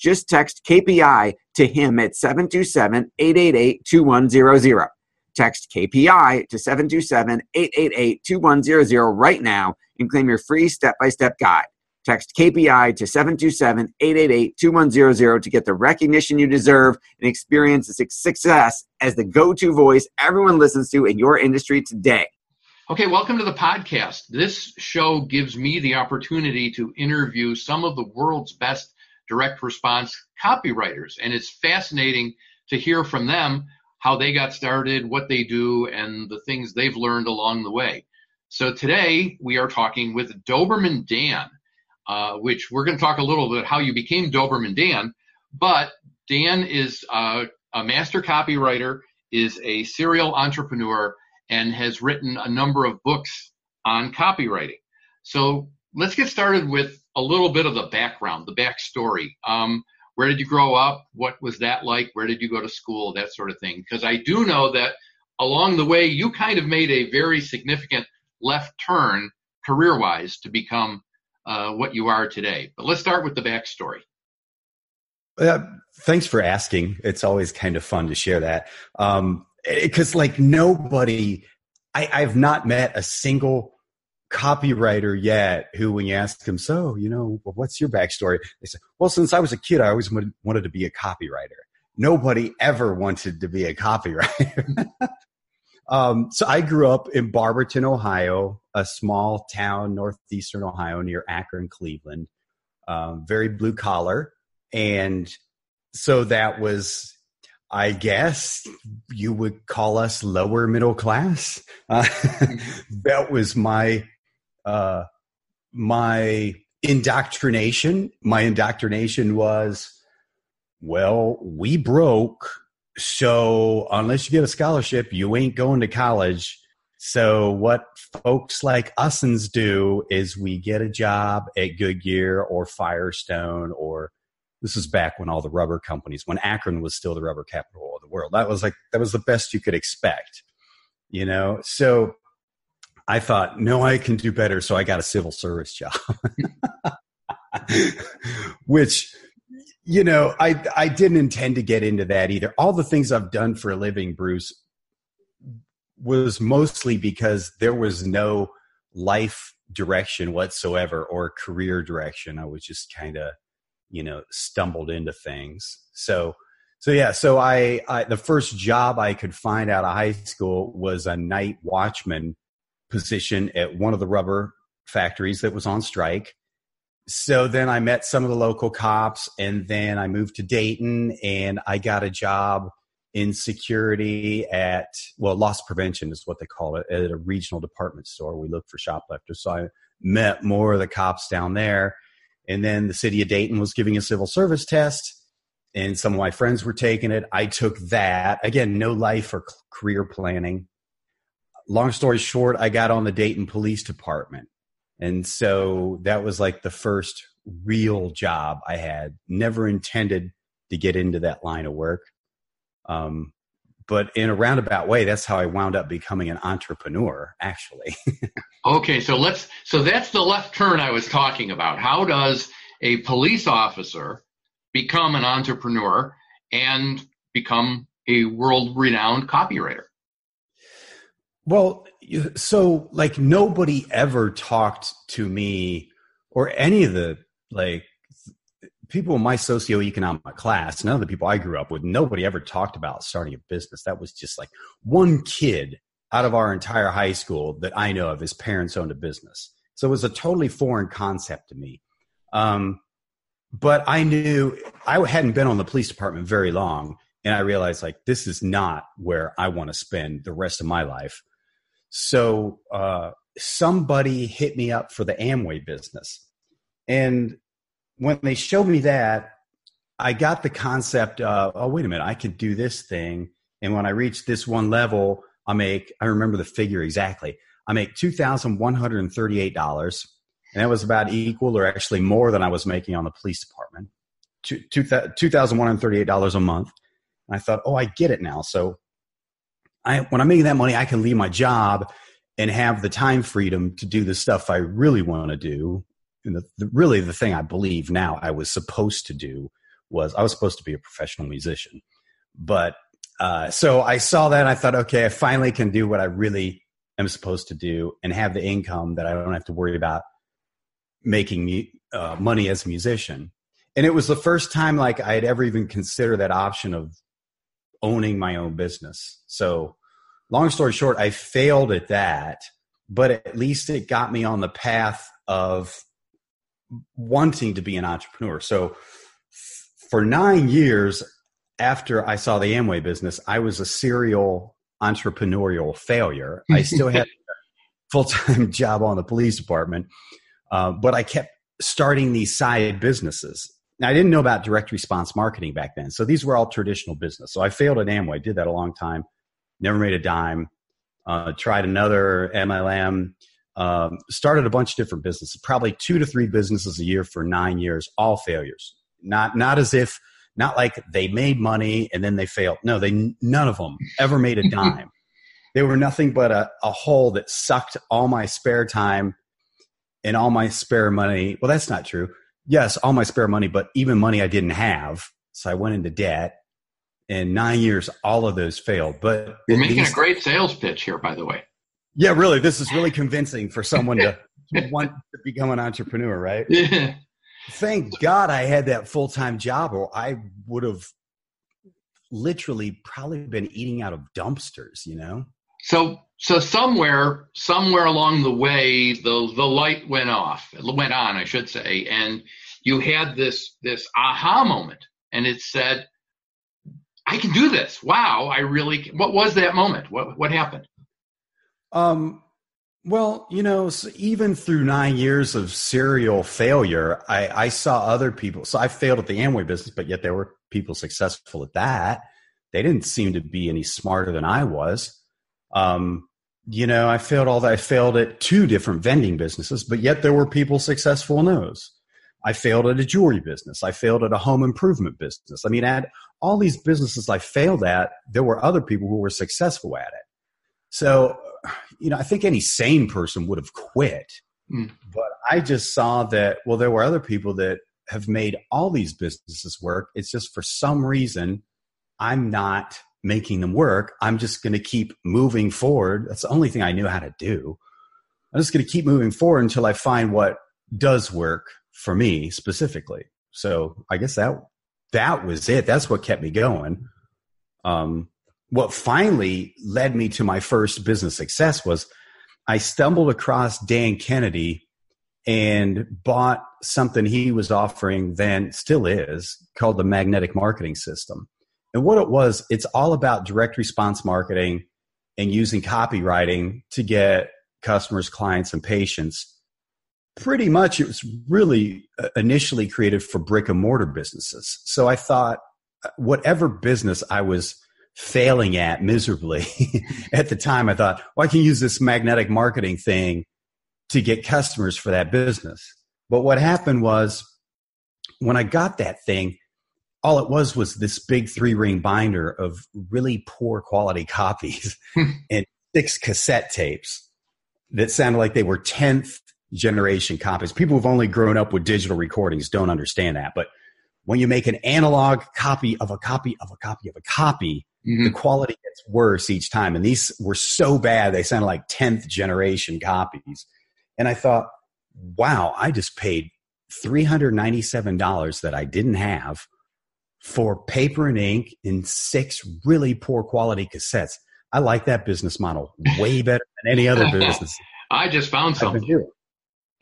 just text KPI to him at 727 888 2100. Text KPI to 727 888 2100 right now and claim your free step by step guide. Text KPI to 727 888 2100 to get the recognition you deserve and experience the success as the go to voice everyone listens to in your industry today. Okay, welcome to the podcast. This show gives me the opportunity to interview some of the world's best direct response copywriters. And it's fascinating to hear from them how they got started, what they do, and the things they've learned along the way. So today we are talking with Doberman Dan, uh, which we're going to talk a little bit how you became Doberman Dan. But Dan is uh, a master copywriter, is a serial entrepreneur, and has written a number of books on copywriting. So let's get started with a little bit of the background, the backstory. Um, where did you grow up? What was that like? Where did you go to school? That sort of thing. Because I do know that along the way, you kind of made a very significant left turn career wise to become uh, what you are today. But let's start with the backstory. Uh, thanks for asking. It's always kind of fun to share that. Because, um, like, nobody, I, I've not met a single copywriter yet who, when you ask them, so, you know, what's your backstory? They say, well, since I was a kid, I always wanted to be a copywriter. Nobody ever wanted to be a copywriter. um, so I grew up in Barberton, Ohio, a small town, northeastern Ohio, near Akron, Cleveland, um, very blue collar. And so that was, I guess you would call us lower middle class. Uh, that was my uh, my indoctrination, my indoctrination was, well, we broke. So unless you get a scholarship, you ain't going to college. So what folks like usins do is we get a job at Goodyear or Firestone or this is back when all the rubber companies, when Akron was still the rubber capital of the world. That was like that was the best you could expect. You know, so I thought, no, I can do better. So I got a civil service job, which, you know, I, I didn't intend to get into that either. All the things I've done for a living, Bruce, was mostly because there was no life direction whatsoever or career direction. I was just kind of, you know, stumbled into things. So, so yeah, so I, I, the first job I could find out of high school was a night watchman position at one of the rubber factories that was on strike. So then I met some of the local cops, and then I moved to Dayton, and I got a job in security at well loss prevention is what they call it at a regional department store. We look for shoplifters. So i met more of the cops down there. And then the city of dayton was giving a civil service test and some of my friends were taking it. I took that. Again no life or career planning long story short, I got on the Dayton Police Department. And so that was like the first real job I had. Never intended to get into that line of work. Um, but in a roundabout way, that's how I wound up becoming an entrepreneur, actually. okay, so let's, so that's the left turn I was talking about. How does a police officer become an entrepreneur and become a world renowned copywriter? Well, so like nobody ever talked to me or any of the like people in my socioeconomic class, none of the people I grew up with, nobody ever talked about starting a business. That was just like one kid out of our entire high school that I know of, his parents owned a business. So it was a totally foreign concept to me. Um, but I knew I hadn't been on the police department very long. And I realized like, this is not where I want to spend the rest of my life. So, uh, somebody hit me up for the Amway business. And when they showed me that, I got the concept of, oh, wait a minute, I could do this thing. And when I reach this one level, I make, I remember the figure exactly. I make $2,138. And that was about equal or actually more than I was making on the police department. $2,138 a month. And I thought, oh, I get it now. So I, when I'm making that money, I can leave my job and have the time freedom to do the stuff I really want to do. And the, the, really the thing I believe now I was supposed to do was I was supposed to be a professional musician. But uh, so I saw that and I thought, okay, I finally can do what I really am supposed to do and have the income that I don't have to worry about making uh, money as a musician. And it was the first time like I had ever even considered that option of owning my own business. So long story short, I failed at that, but at least it got me on the path of wanting to be an entrepreneur. So for nine years after I saw the Amway business, I was a serial entrepreneurial failure. I still had a full time job on the police department, uh, but I kept starting these side businesses. Now, I didn't know about direct response marketing back then. So these were all traditional business. So I failed at Amway, did that a long time never made a dime. Uh, tried another MLM, um, started a bunch of different businesses, probably two to three businesses a year for nine years, all failures. Not not as if not like they made money and then they failed. No, they none of them ever made a dime. they were nothing but a, a hole that sucked all my spare time and all my spare money. Well, that's not true. Yes, all my spare money, but even money I didn't have. So I went into debt in nine years, all of those failed. But you're making these, a great sales pitch here, by the way. Yeah, really. This is really convincing for someone to, to want to become an entrepreneur, right? Yeah. Thank God I had that full time job, or I would have literally probably been eating out of dumpsters, you know? So so somewhere somewhere along the way the the light went off. Went on, I should say, and you had this this aha moment and it said I can do this. Wow, I really. Can. What was that moment? What what happened? Um. Well, you know, so even through nine years of serial failure, I, I saw other people. So I failed at the Amway business, but yet there were people successful at that. They didn't seem to be any smarter than I was. Um, you know, I failed all that. I failed at two different vending businesses, but yet there were people successful in those. I failed at a jewelry business. I failed at a home improvement business. I mean, at all these businesses I failed at, there were other people who were successful at it. So, you know, I think any sane person would have quit. Mm. But I just saw that, well, there were other people that have made all these businesses work. It's just for some reason, I'm not making them work. I'm just going to keep moving forward. That's the only thing I knew how to do. I'm just going to keep moving forward until I find what does work for me specifically. So I guess that that was it. That's what kept me going. Um, what finally led me to my first business success was I stumbled across Dan Kennedy and bought something he was offering then still is called the magnetic marketing system. And what it was, it's all about direct response marketing and using copywriting to get customers, clients, and patients pretty much it was really uh, initially created for brick and mortar businesses. So I thought uh, whatever business I was failing at miserably at the time, I thought, well, I can use this magnetic marketing thing to get customers for that business. But what happened was when I got that thing, all it was was this big three ring binder of really poor quality copies and six cassette tapes that sounded like they were 10th generation copies. People who've only grown up with digital recordings don't understand that. But when you make an analog copy of a copy of a copy of a copy, mm-hmm. the quality gets worse each time. And these were so bad, they sounded like 10th generation copies. And I thought, wow, I just paid $397 that I didn't have for paper and ink in six really poor quality cassettes. I like that business model way better than any other business. I just found something.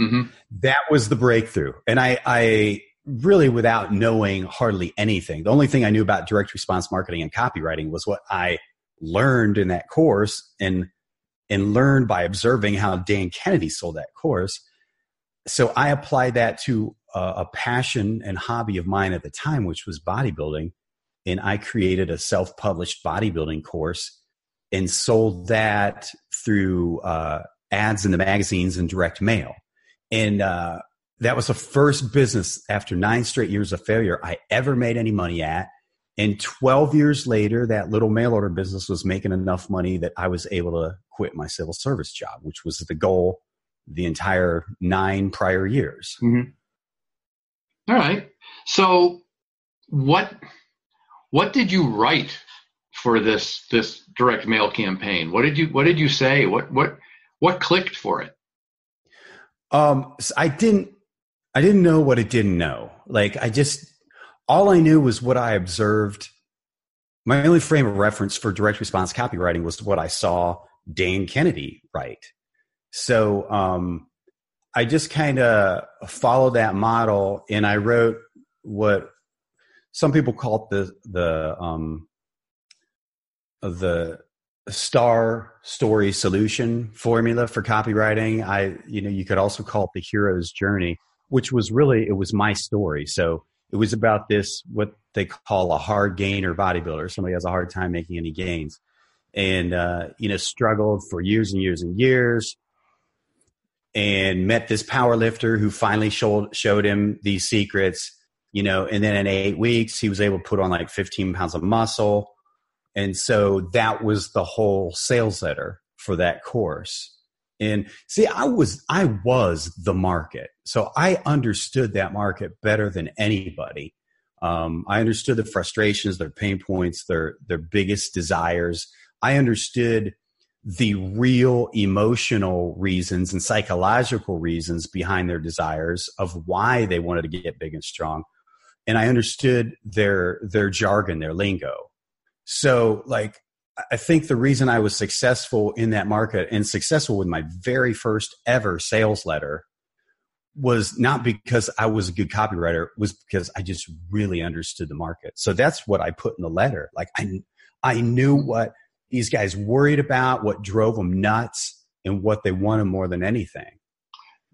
Mm-hmm. That was the breakthrough. And I, I really, without knowing hardly anything, the only thing I knew about direct response marketing and copywriting was what I learned in that course and, and learned by observing how Dan Kennedy sold that course. So I applied that to a, a passion and hobby of mine at the time, which was bodybuilding. And I created a self published bodybuilding course and sold that through uh, ads in the magazines and direct mail. And uh, that was the first business after nine straight years of failure I ever made any money at. And 12 years later, that little mail order business was making enough money that I was able to quit my civil service job, which was the goal the entire nine prior years. Mm-hmm. All right. So, what what did you write for this this direct mail campaign? What did you what did you say? What what what clicked for it? Um, I didn't I didn't know what it didn't know. Like I just all I knew was what I observed. My only frame of reference for direct response copywriting was what I saw Dan Kennedy write. So um, I just kind of followed that model, and I wrote what some people call the the um, the star story solution formula for copywriting. I, you know, you could also call it the hero's journey, which was really, it was my story. So it was about this, what they call a hard gainer bodybuilder. Somebody has a hard time making any gains and, uh, you know, struggled for years and years and years and met this power lifter who finally showed, showed him these secrets, you know, and then in eight weeks, he was able to put on like 15 pounds of muscle and so that was the whole sales letter for that course. And see, I was, I was the market. So I understood that market better than anybody. Um, I understood the frustrations, their pain points, their, their biggest desires. I understood the real emotional reasons and psychological reasons behind their desires of why they wanted to get big and strong. And I understood their, their jargon, their lingo. So, like, I think the reason I was successful in that market and successful with my very first ever sales letter was not because I was a good copywriter, was because I just really understood the market. So that's what I put in the letter. Like I, I knew what these guys worried about, what drove them nuts, and what they wanted more than anything.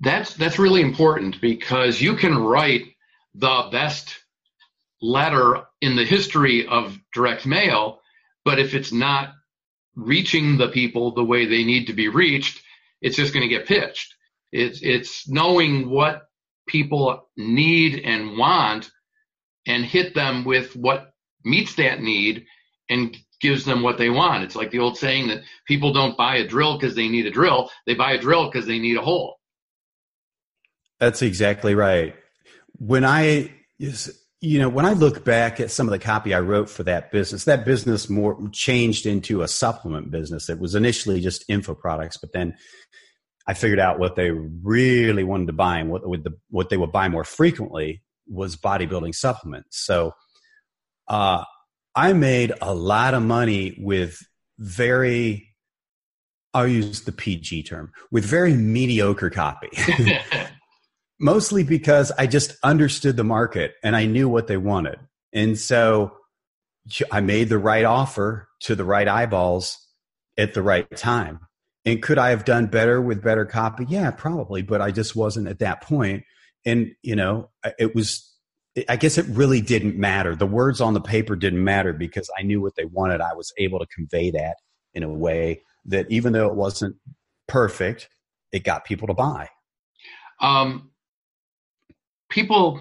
That's that's really important because you can write the best letter in the history of direct mail, but if it's not reaching the people the way they need to be reached, it's just going to get pitched. It's it's knowing what people need and want and hit them with what meets that need and gives them what they want. It's like the old saying that people don't buy a drill because they need a drill, they buy a drill because they need a hole. That's exactly right. When I you know, when I look back at some of the copy I wrote for that business, that business more changed into a supplement business. It was initially just info products, but then I figured out what they really wanted to buy and what the, what they would buy more frequently was bodybuilding supplements. So, uh, I made a lot of money with very, I'll use the PG term, with very mediocre copy. mostly because I just understood the market and I knew what they wanted. And so I made the right offer to the right eyeballs at the right time. And could I have done better with better copy? Yeah, probably, but I just wasn't at that point. And, you know, it was, I guess it really didn't matter. The words on the paper didn't matter because I knew what they wanted. I was able to convey that in a way that even though it wasn't perfect, it got people to buy. Um, people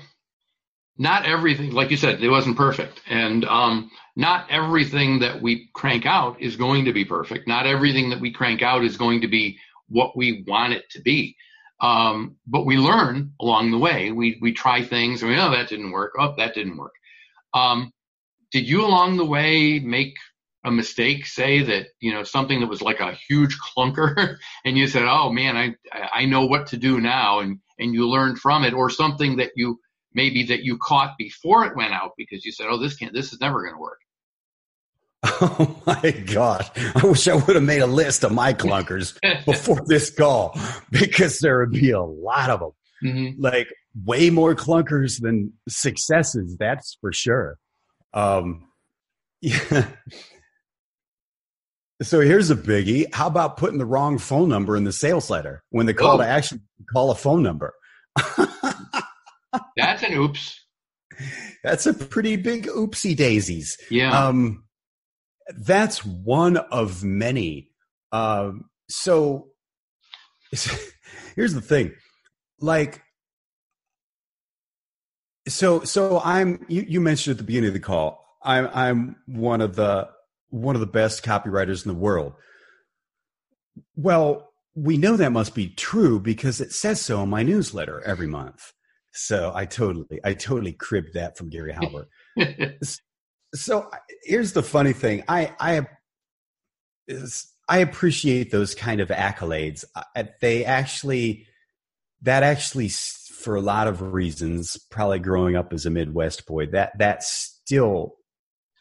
not everything like you said it wasn't perfect and um, not everything that we crank out is going to be perfect not everything that we crank out is going to be what we want it to be um, but we learn along the way we we try things and we know oh, that didn't work oh that didn't work um, did you along the way make a mistake say that you know something that was like a huge clunker and you said oh man i i know what to do now and and you learned from it, or something that you maybe that you caught before it went out because you said, "Oh, this can't. This is never going to work." Oh my God. I wish I would have made a list of my clunkers before this call because there would be a lot of them. Mm-hmm. Like way more clunkers than successes, that's for sure. Um, yeah. So here's a biggie. How about putting the wrong phone number in the sales letter when the call oh. to action call a phone number? that's an oops. That's a pretty big oopsie daisies. Yeah. Um, that's one of many. Um, so here's the thing, like, so so I'm you, you mentioned at the beginning of the call. I'm I'm one of the one of the best copywriters in the world. Well, we know that must be true because it says so in my newsletter every month. So I totally, I totally cribbed that from Gary Halbert. so here's the funny thing. I, I, is, I appreciate those kind of accolades. They actually, that actually, for a lot of reasons, probably growing up as a Midwest boy, that, that still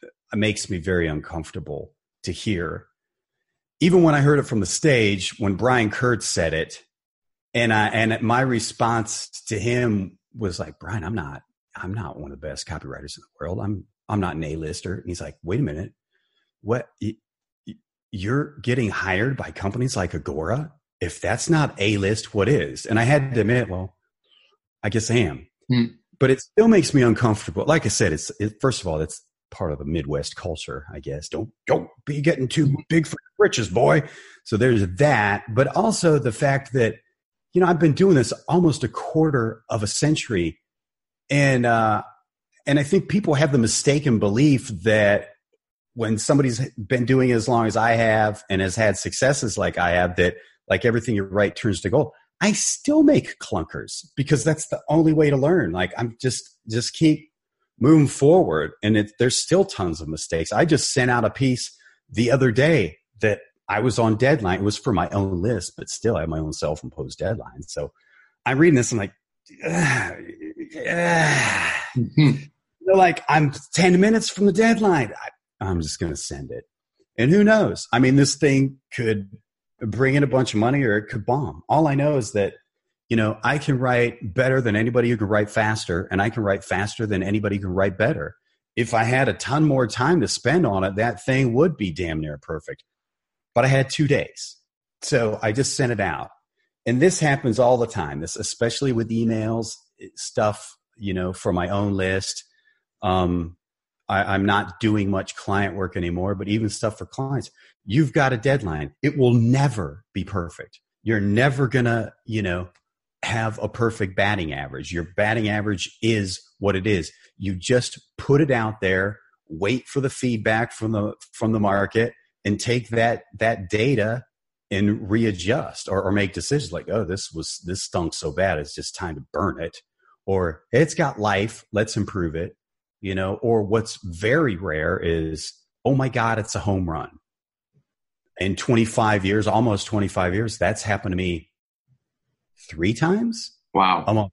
uh, makes me very uncomfortable to hear. Even when I heard it from the stage, when Brian Kurtz said it, and I and my response to him was like, Brian, I'm not, I'm not one of the best copywriters in the world. I'm, I'm not an A-lister. And he's like, wait a minute, what? You're getting hired by companies like Agora. If that's not A-list, what is? And I had to admit, well, I guess I am. Hmm. But it still makes me uncomfortable. Like I said, it's it, first of all, it's part of the Midwest culture, I guess. Don't don't be getting too big for your riches, boy. So there's that, but also the fact that you know I've been doing this almost a quarter of a century, and uh, and I think people have the mistaken belief that when somebody's been doing it as long as I have and has had successes like I have, that like everything you write turns to gold. I still make clunkers because that's the only way to learn. Like I'm just just keep moving forward. And it, there's still tons of mistakes. I just sent out a piece the other day that I was on deadline. It was for my own list, but still I have my own self imposed deadline. So I'm reading this and like, ah, ah. they're like, I'm 10 minutes from the deadline. I, I'm just going to send it. And who knows? I mean, this thing could bring in a bunch of money or it could bomb. All I know is that you know, I can write better than anybody who can write faster, and I can write faster than anybody who can write better. If I had a ton more time to spend on it, that thing would be damn near perfect. But I had two days. So I just sent it out. And this happens all the time, this especially with emails, eh, stuff, you know, for my own list. Um, I, am not doing much client work anymore, but even stuff for clients, you've got a deadline. It will never be perfect. You're never gonna, you know, have a perfect batting average. Your batting average is what it is. You just put it out there, wait for the feedback from the from the market, and take that that data and readjust or, or make decisions like, oh, this was this stunk so bad, it's just time to burn it, or it's got life, let's improve it, you know. Or what's very rare is, oh my God, it's a home run. In 25 years, almost 25 years, that's happened to me three times. Wow. Among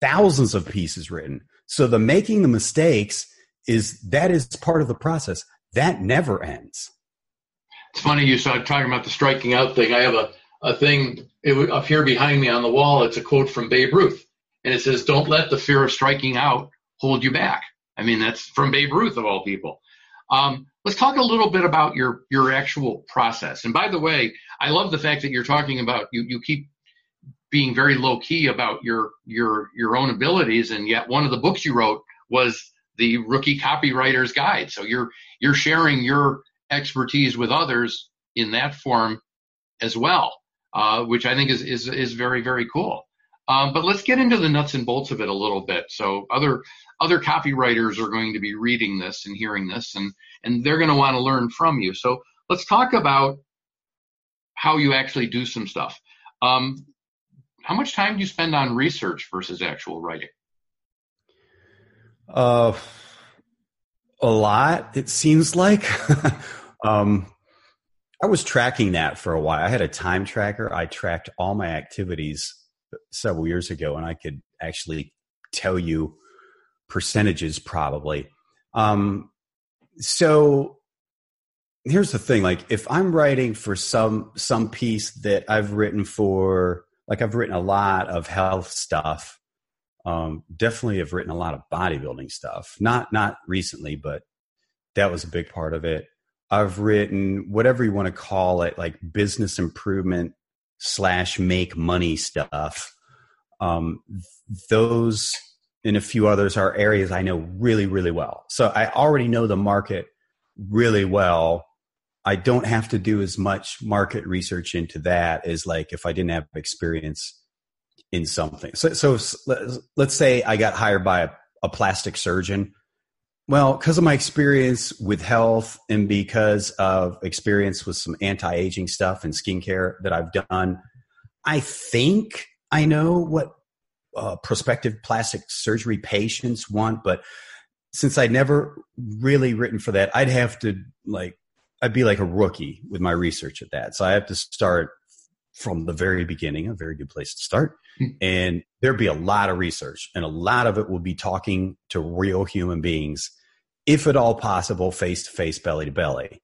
thousands of pieces written. So the making the mistakes is that is part of the process. That never ends. It's funny you started talking about the striking out thing. I have a, a thing it, up here behind me on the wall. It's a quote from Babe Ruth. And it says, Don't let the fear of striking out hold you back. I mean, that's from Babe Ruth, of all people. Um, let's talk a little bit about your your actual process. And by the way, I love the fact that you're talking about you you keep being very low key about your your your own abilities and yet one of the books you wrote was the rookie copywriter's guide so you're you're sharing your expertise with others in that form as well uh, which i think is is is very very cool um, but let's get into the nuts and bolts of it a little bit so other other copywriters are going to be reading this and hearing this and and they're going to want to learn from you so let's talk about how you actually do some stuff um, how much time do you spend on research versus actual writing? Uh, a lot. It seems like. um, I was tracking that for a while. I had a time tracker. I tracked all my activities several years ago, and I could actually tell you percentages probably. Um, so here's the thing like if i'm writing for some some piece that i've written for like i've written a lot of health stuff um, definitely have written a lot of bodybuilding stuff not not recently but that was a big part of it i've written whatever you want to call it like business improvement slash make money stuff um, those and a few others are areas i know really really well so i already know the market really well I don't have to do as much market research into that as like if I didn't have experience in something. So, so let's say I got hired by a, a plastic surgeon. Well, because of my experience with health and because of experience with some anti aging stuff and skincare that I've done, I think I know what uh, prospective plastic surgery patients want. But since I'd never really written for that, I'd have to like I'd be like a rookie with my research at that. So I have to start from the very beginning, a very good place to start. Mm-hmm. And there'd be a lot of research, and a lot of it will be talking to real human beings, if at all possible, face to face, belly to belly.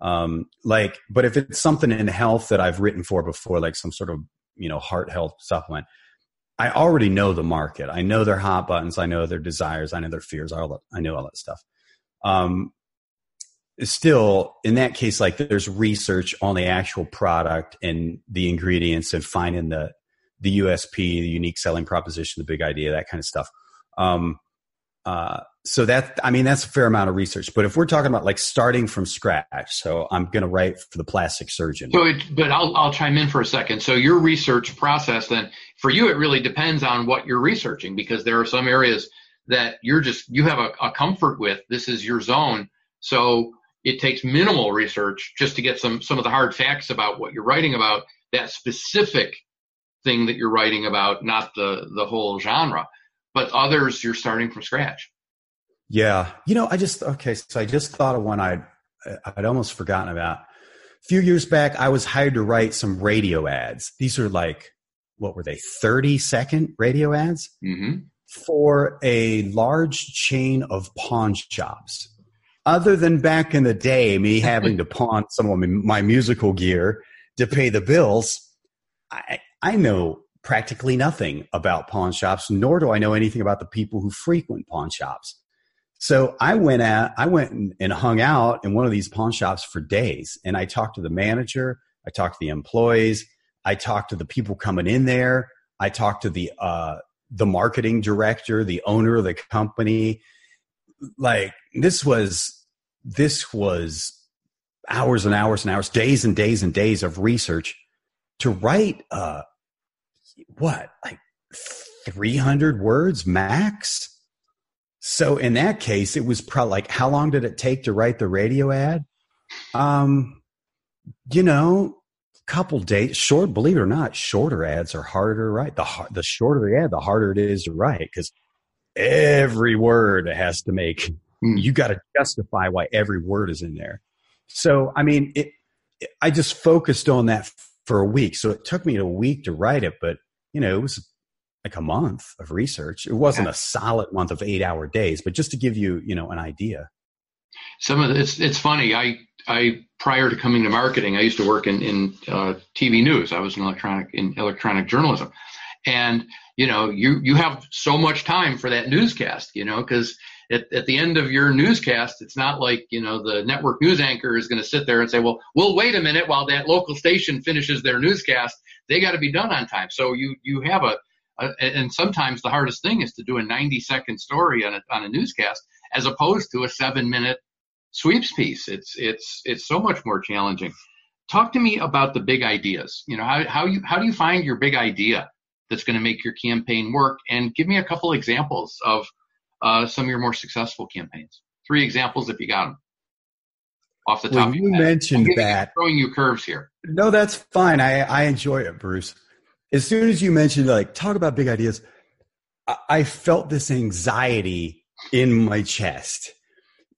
Um, like, but if it's something in health that I've written for before, like some sort of you know heart health supplement, I already know the market. I know their hot buttons. I know their desires. I know their fears. All that, I know all that stuff. Um, still in that case like there's research on the actual product and the ingredients and finding the the usp the unique selling proposition the big idea that kind of stuff. Um, uh, so that i mean that's a fair amount of research. But if we're talking about like starting from scratch so i'm going to write for the plastic surgeon. So it, but I'll, I'll chime in for a second. So your research process then for you it really depends on what you're researching because there are some areas that you're just you have a, a comfort with this is your zone. So it takes minimal research just to get some some of the hard facts about what you're writing about that specific thing that you're writing about not the the whole genre. But others you're starting from scratch. Yeah. You know i just okay so i just thought of one i'd i'd almost forgotten about. A few years back i was hired to write some radio ads. These are like what were they 30 second radio ads? Mm-hmm. for a large chain of pawn shops other than back in the day, me having to pawn some of my musical gear to pay the bills, I, I know practically nothing about pawn shops, nor do I know anything about the people who frequent pawn shops. So I went at, I went and, and hung out in one of these pawn shops for days, and I talked to the manager, I talked to the employees, I talked to the people coming in there, I talked to the uh, the marketing director, the owner of the company, like this was this was hours and hours and hours, days and days and days of research to write uh what like 300 words max? So in that case it was probably like how long did it take to write the radio ad? Um you know couple days short believe it or not shorter ads are harder to write. The the shorter the ad the harder it is to write because every word has to make. Hmm. you got to justify why every word is in there. So i mean it, it, i just focused on that for a week. So it took me a week to write it but you know it was like a month of research. It wasn't yeah. a solid month of eight hour days but just to give you you know an idea. Some of the, it's it's funny. I i prior to coming to marketing i used to work in in uh, tv news. I was in electronic in electronic journalism and you know you you have so much time for that newscast you know because at, at the end of your newscast it's not like you know the network news anchor is going to sit there and say well we'll wait a minute while that local station finishes their newscast. They got to be done on time. So you you have a, a, and sometimes the hardest thing is to do a 90 second story on a, on a newscast as opposed to a seven minute sweeps piece. It's it's it's so much more challenging. Talk to me about the big ideas. You know how, how you how do you find your big idea that's going to make your campaign work. And give me a couple examples of uh, some of your more successful campaigns. Three examples if you got them off the top. Well, you mentioned that throwing you curves here. No, that's fine. I I enjoy it, Bruce. As soon as you mentioned like talk about big ideas, I, I felt this anxiety in my chest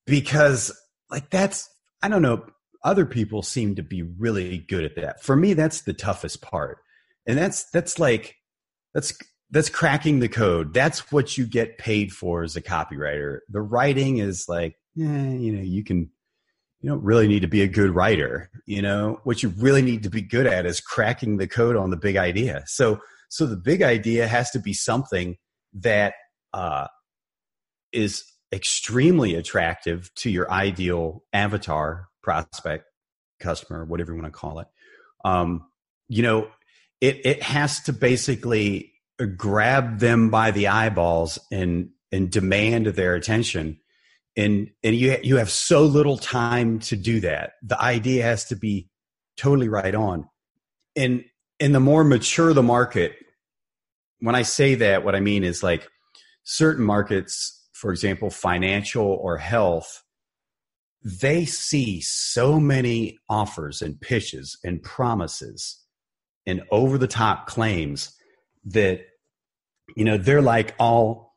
because like that's I don't know. Other people seem to be really good at that. For me, that's the toughest part, and that's that's like that's that's cracking the code. That's what you get paid for as a copywriter. The writing is like, eh, you know, you can you don't really need to be a good writer. You know, what you really need to be good at is cracking the code on the big idea. So so the big idea has to be something that uh, is extremely attractive to your ideal avatar prospect customer whatever you want to call it um, you know it it has to basically grab them by the eyeballs and and demand their attention. And and you you have so little time to do that. The idea has to be totally right on. And and the more mature the market when i say that what i mean is like certain markets for example, financial or health, they see so many offers and pitches and promises and over the top claims that, you know, they're like all,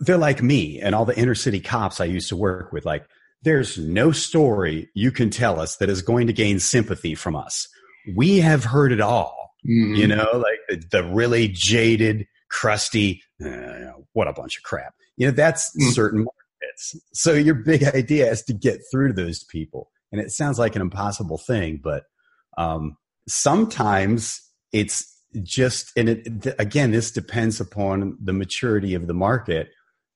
they're like me and all the inner city cops I used to work with. Like, there's no story you can tell us that is going to gain sympathy from us. We have heard it all, mm-hmm. you know, like the, the really jaded, crusty, uh, what a bunch of crap. You know, that's mm. certain markets. So your big idea is to get through to those people. And it sounds like an impossible thing, but um, sometimes it's just, and it, again, this depends upon the maturity of the market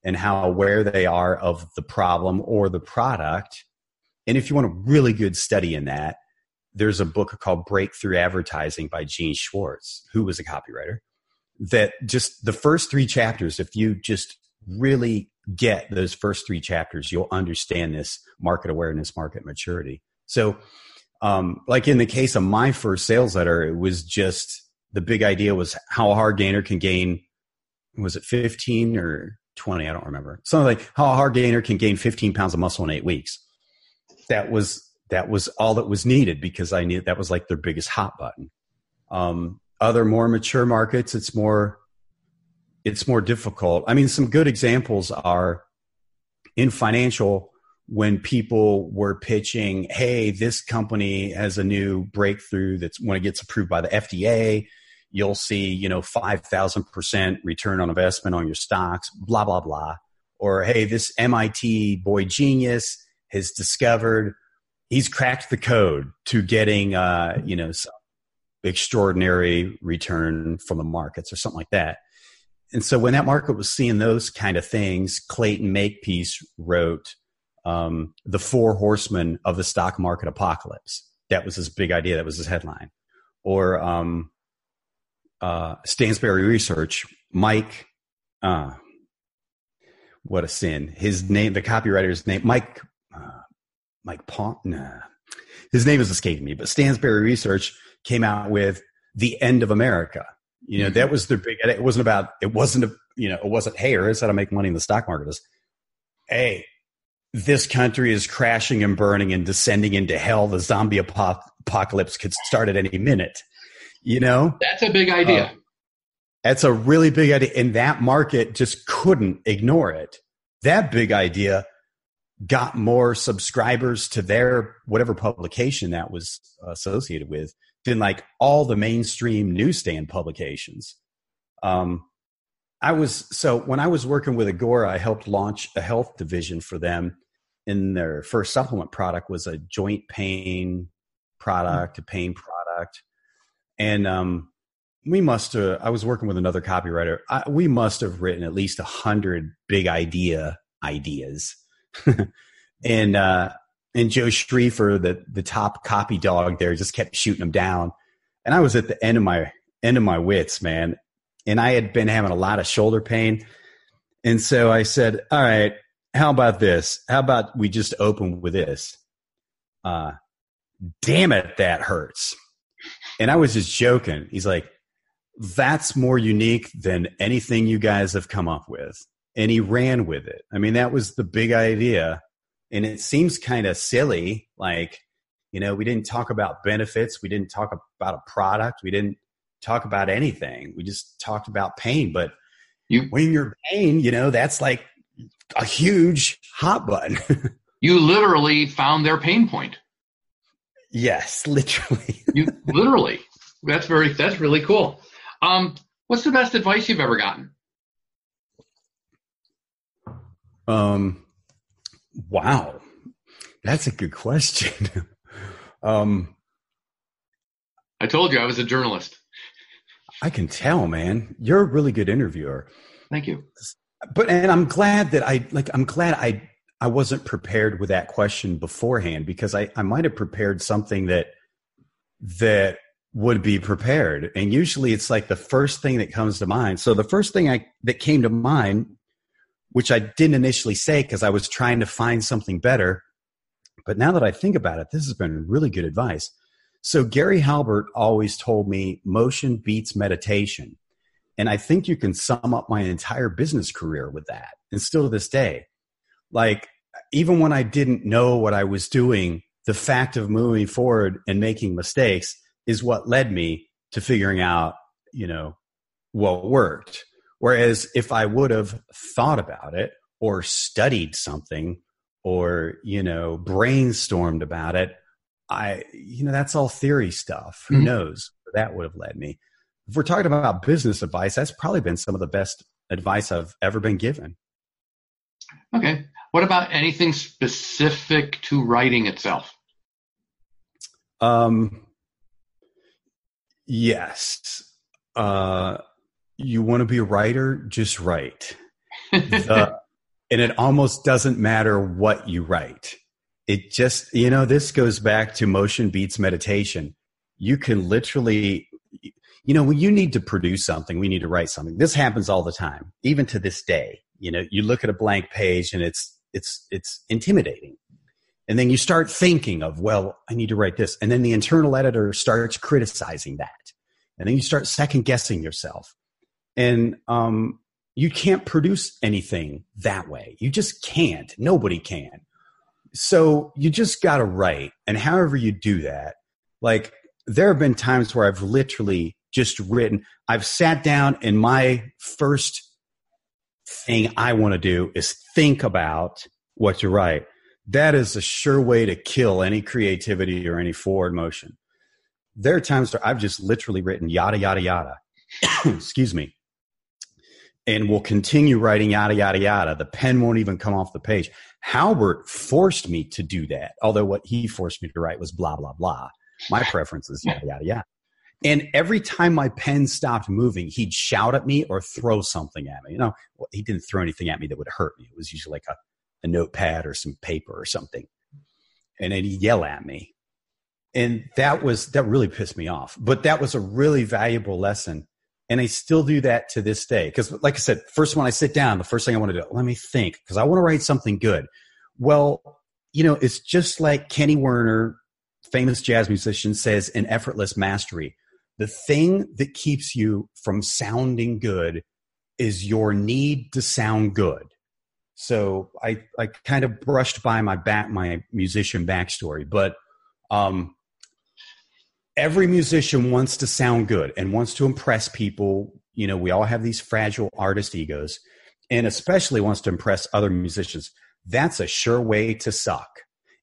and how aware they are of the problem or the product. And if you want a really good study in that, there's a book called Breakthrough Advertising by Gene Schwartz, who was a copywriter. That just the first three chapters, if you just really get those first three chapters, you'll understand this market awareness, market maturity. So, um, like in the case of my first sales letter, it was just the big idea was how a hard gainer can gain, was it 15 or 20? I don't remember. Something like how a hard gainer can gain 15 pounds of muscle in eight weeks. That was, that was all that was needed because I knew that was like their biggest hot button. Um, other more mature markets, it's more it's more difficult. I mean, some good examples are in financial when people were pitching, hey, this company has a new breakthrough that's when it gets approved by the FDA, you'll see, you know, 5,000% return on investment on your stocks, blah, blah, blah. Or, hey, this MIT boy genius has discovered, he's cracked the code to getting, uh, you know, some extraordinary return from the markets or something like that and so when that market was seeing those kind of things, Clayton Makepeace wrote um, the four horsemen of the stock market apocalypse. That was his big idea. That was his headline. Or um, uh, Stansberry Research, Mike. Uh, what a sin! His name, the copywriter's name, Mike. Uh, Mike Pont. Nah, his name is escaping me. But Stansberry Research came out with the end of America you know, that was their big. It wasn't about. It wasn't a. You know, it wasn't. Hey, here's how to make money in the stock market. Is hey, this country is crashing and burning and descending into hell. The zombie apocalypse could start at any minute. You know, that's a big idea. Uh, that's a really big idea, and that market just couldn't ignore it. That big idea got more subscribers to their whatever publication that was associated with than like all the mainstream newsstand publications. Um, I was so when I was working with Agora, I helped launch a health division for them. And their first supplement product was a joint pain product, a pain product, and um, we must have. I was working with another copywriter. I, we must have written at least a hundred big idea ideas, and uh, and Joe Schriefer, the the top copy dog there, just kept shooting them down. And I was at the end of my end of my wits, man. And I had been having a lot of shoulder pain. And so I said, All right, how about this? How about we just open with this? Uh damn it, that hurts. And I was just joking. He's like, That's more unique than anything you guys have come up with. And he ran with it. I mean, that was the big idea and it seems kind of silly like you know we didn't talk about benefits we didn't talk about a product we didn't talk about anything we just talked about pain but you, when you're pain you know that's like a huge hot button you literally found their pain point yes literally you literally that's very that's really cool um, What's the best advice you've ever gotten? Um, wow, that's a good question. um, I told you I was a journalist. I can tell, man. You're a really good interviewer. Thank you. But and I'm glad that I like. I'm glad I I wasn't prepared with that question beforehand because I I might have prepared something that that would be prepared. And usually it's like the first thing that comes to mind. So the first thing I that came to mind which I didn't initially say because I was trying to find something better. But now that I think about it, this has been really good advice. So Gary Halbert always told me motion beats meditation. And I think you can sum up my entire business career with that. And still to this day, like even when I didn't know what I was doing, the fact of moving forward and making mistakes is what led me to figuring out, you know, what worked. Whereas if I would have thought about it or studied something or, you know, brainstormed about it, I, you know, that's all theory stuff. Who mm-hmm. knows where that would have led me? If we're talking about business advice, that's probably been some of the best advice I've ever been given. Okay. What about anything specific to writing itself? Um, yes. Uh, you want to be a writer, just write. the, and it almost doesn't matter what you write. It just, you know, this goes back to motion beats meditation. You can literally, you know, when you need to produce something, we need to write something. This happens all the time, even to this day. You know, you look at a blank page and it's, it's, it's intimidating. And then you start thinking of, well, I need to write this. And then the internal editor starts criticizing that. And then you start second guessing yourself and um, you can't produce anything that way. You just can't. Nobody can. So you just got to write. And however you do that, like there have been times where I've literally just written, I've sat down and my first thing I want to do is think about what to write. That is a sure way to kill any creativity or any forward motion. There are times where I've just literally written yada, yada, yada. Excuse me and will continue writing yada yada yada. The pen won't even come off the page. Halbert forced me to do that, although what he forced me to write was blah blah blah. My preference is yada yada yada. And every time my pen stopped moving, he'd shout at me or throw something at me. You know, he didn't throw anything at me that would hurt me. It was usually like a, a notepad or some paper or something. And then he'd yell at me. And that was, that really pissed me off. But that was a really valuable lesson and I still do that to this day. Because, like I said, first when I sit down, the first thing I want to do, let me think, because I want to write something good. Well, you know, it's just like Kenny Werner, famous jazz musician, says in Effortless Mastery the thing that keeps you from sounding good is your need to sound good. So I, I kind of brushed by my back, my musician backstory, but um, every musician wants to sound good and wants to impress people. You know, we all have these fragile artist egos and especially wants to impress other musicians. That's a sure way to suck.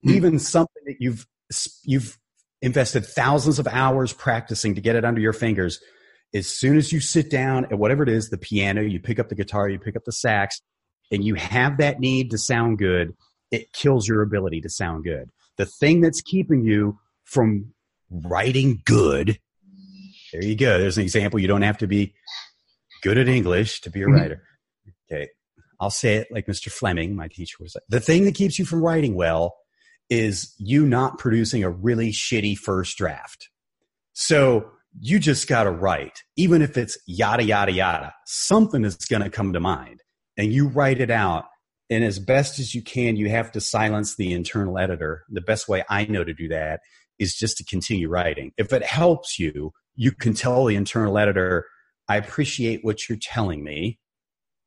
Mm. Even something that you've you've invested thousands of hours practicing to get it under your fingers. As soon as you sit down at whatever it is, the piano, you pick up the guitar, you pick up the sax, and you have that need to sound good, it kills your ability to sound good. The thing that's keeping you from writing good. There you go. There's an example. You don't have to be good at English to be a mm-hmm. writer. Okay. I'll say it like Mr. Fleming, my teacher was like, the thing that keeps you from writing well is you not producing a really shitty first draft. So you just got to write, even if it's yada, yada, yada, something is going to come to mind and you write it out. And as best as you can, you have to silence the internal editor. The best way I know to do that is just to continue writing. If it helps you, you can tell the internal editor, I appreciate what you're telling me.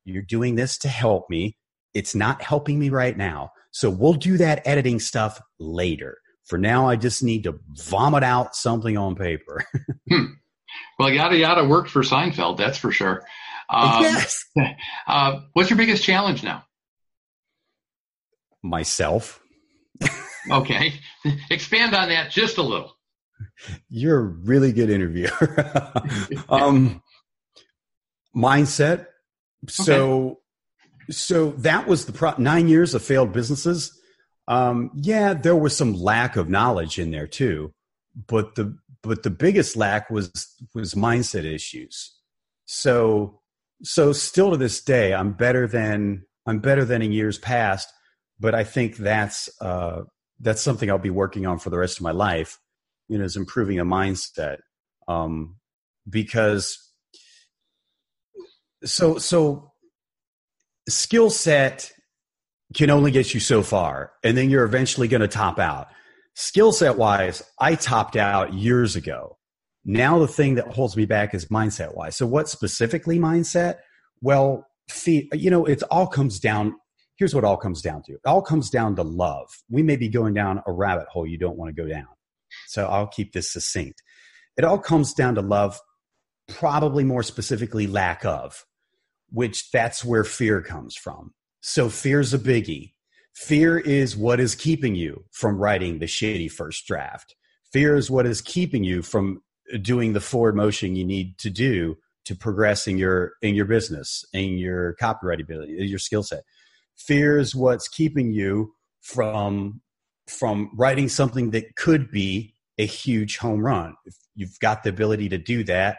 You're doing this to help me. It's not helping me right now. So we'll do that editing stuff later. For now, I just need to vomit out something on paper. hmm. Well, yada yada worked for Seinfeld, that's for sure. Um, yes. Uh, what's your biggest challenge now? Myself. Okay. Expand on that just a little. You're a really good interviewer. um, mindset. Okay. So, so that was the pro- nine years of failed businesses. Um, yeah, there was some lack of knowledge in there too, but the but the biggest lack was was mindset issues. So so still to this day, I'm better than I'm better than in years past, but I think that's uh, that's something I'll be working on for the rest of my life. You know, is improving a mindset um, because so so skill set can only get you so far, and then you're eventually going to top out. Skill set wise, I topped out years ago. Now the thing that holds me back is mindset wise. So what specifically mindset? Well, you know, it all comes down. Here's what all comes down to. It all comes down to love. We may be going down a rabbit hole you don't want to go down. So I'll keep this succinct. It all comes down to love, probably more specifically lack of, which that's where fear comes from. So fear's a biggie. Fear is what is keeping you from writing the shitty first draft. Fear is what is keeping you from doing the forward motion you need to do to progress in your in your business, in your copyright ability, your skill set. Fear is what's keeping you from from writing something that could be a huge home run. If you've got the ability to do that,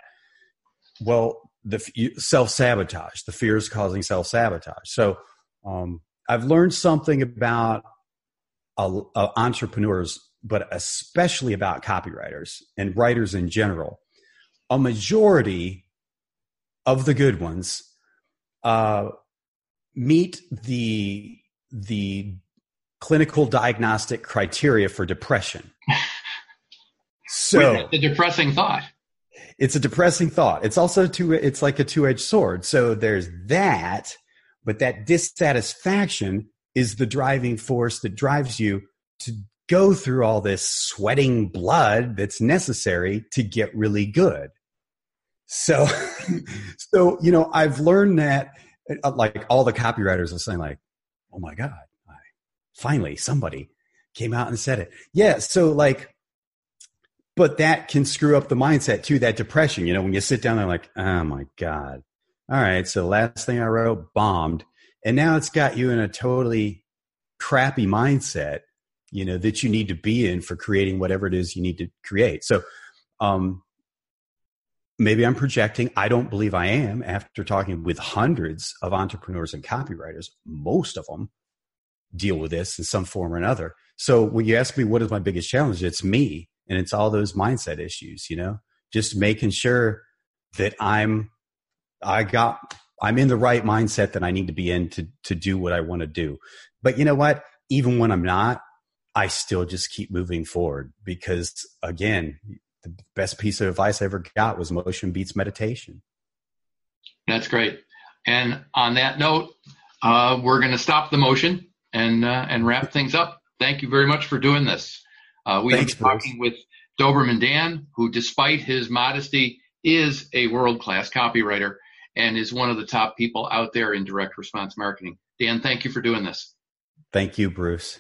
well, the self sabotage. The fear is causing self sabotage. So um, I've learned something about uh, uh, entrepreneurs, but especially about copywriters and writers in general. A majority of the good ones uh, meet the the clinical diagnostic criteria for depression. So the depressing thought. It's a depressing thought. It's also two. It's like a two edged sword. So there's that, but that dissatisfaction is the driving force that drives you to go through all this sweating blood that's necessary to get really good. So, so you know, I've learned that uh, like all the copywriters are saying, like, "Oh my god, finally somebody came out and said it." Yeah. So like, but that can screw up the mindset too. That depression, you know, when you sit down there, like, "Oh my god." All right, so the last thing I wrote bombed, and now it's got you in a totally crappy mindset, you know, that you need to be in for creating whatever it is you need to create. So, um, maybe I'm projecting. I don't believe I am after talking with hundreds of entrepreneurs and copywriters. Most of them deal with this in some form or another. So when you ask me what is my biggest challenge, it's me and it's all those mindset issues, you know, just making sure that I'm, I got, I'm in the right mindset that I need to be in to, to do what I want to do. But you know what? Even when I'm not, I still just keep moving forward because again, the best piece of advice I ever got was motion beats meditation. That's great. And on that note, uh, we're going to stop the motion and uh, and wrap things up. Thank you very much for doing this. Uh, we've been talking with Doberman Dan, who, despite his modesty, is a world class copywriter and is one of the top people out there in direct response marketing. Dan, thank you for doing this. Thank you, Bruce.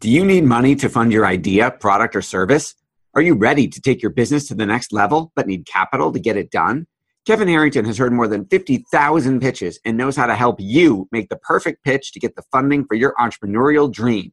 Do you need money to fund your idea, product, or service? Are you ready to take your business to the next level but need capital to get it done? Kevin Harrington has heard more than 50,000 pitches and knows how to help you make the perfect pitch to get the funding for your entrepreneurial dream.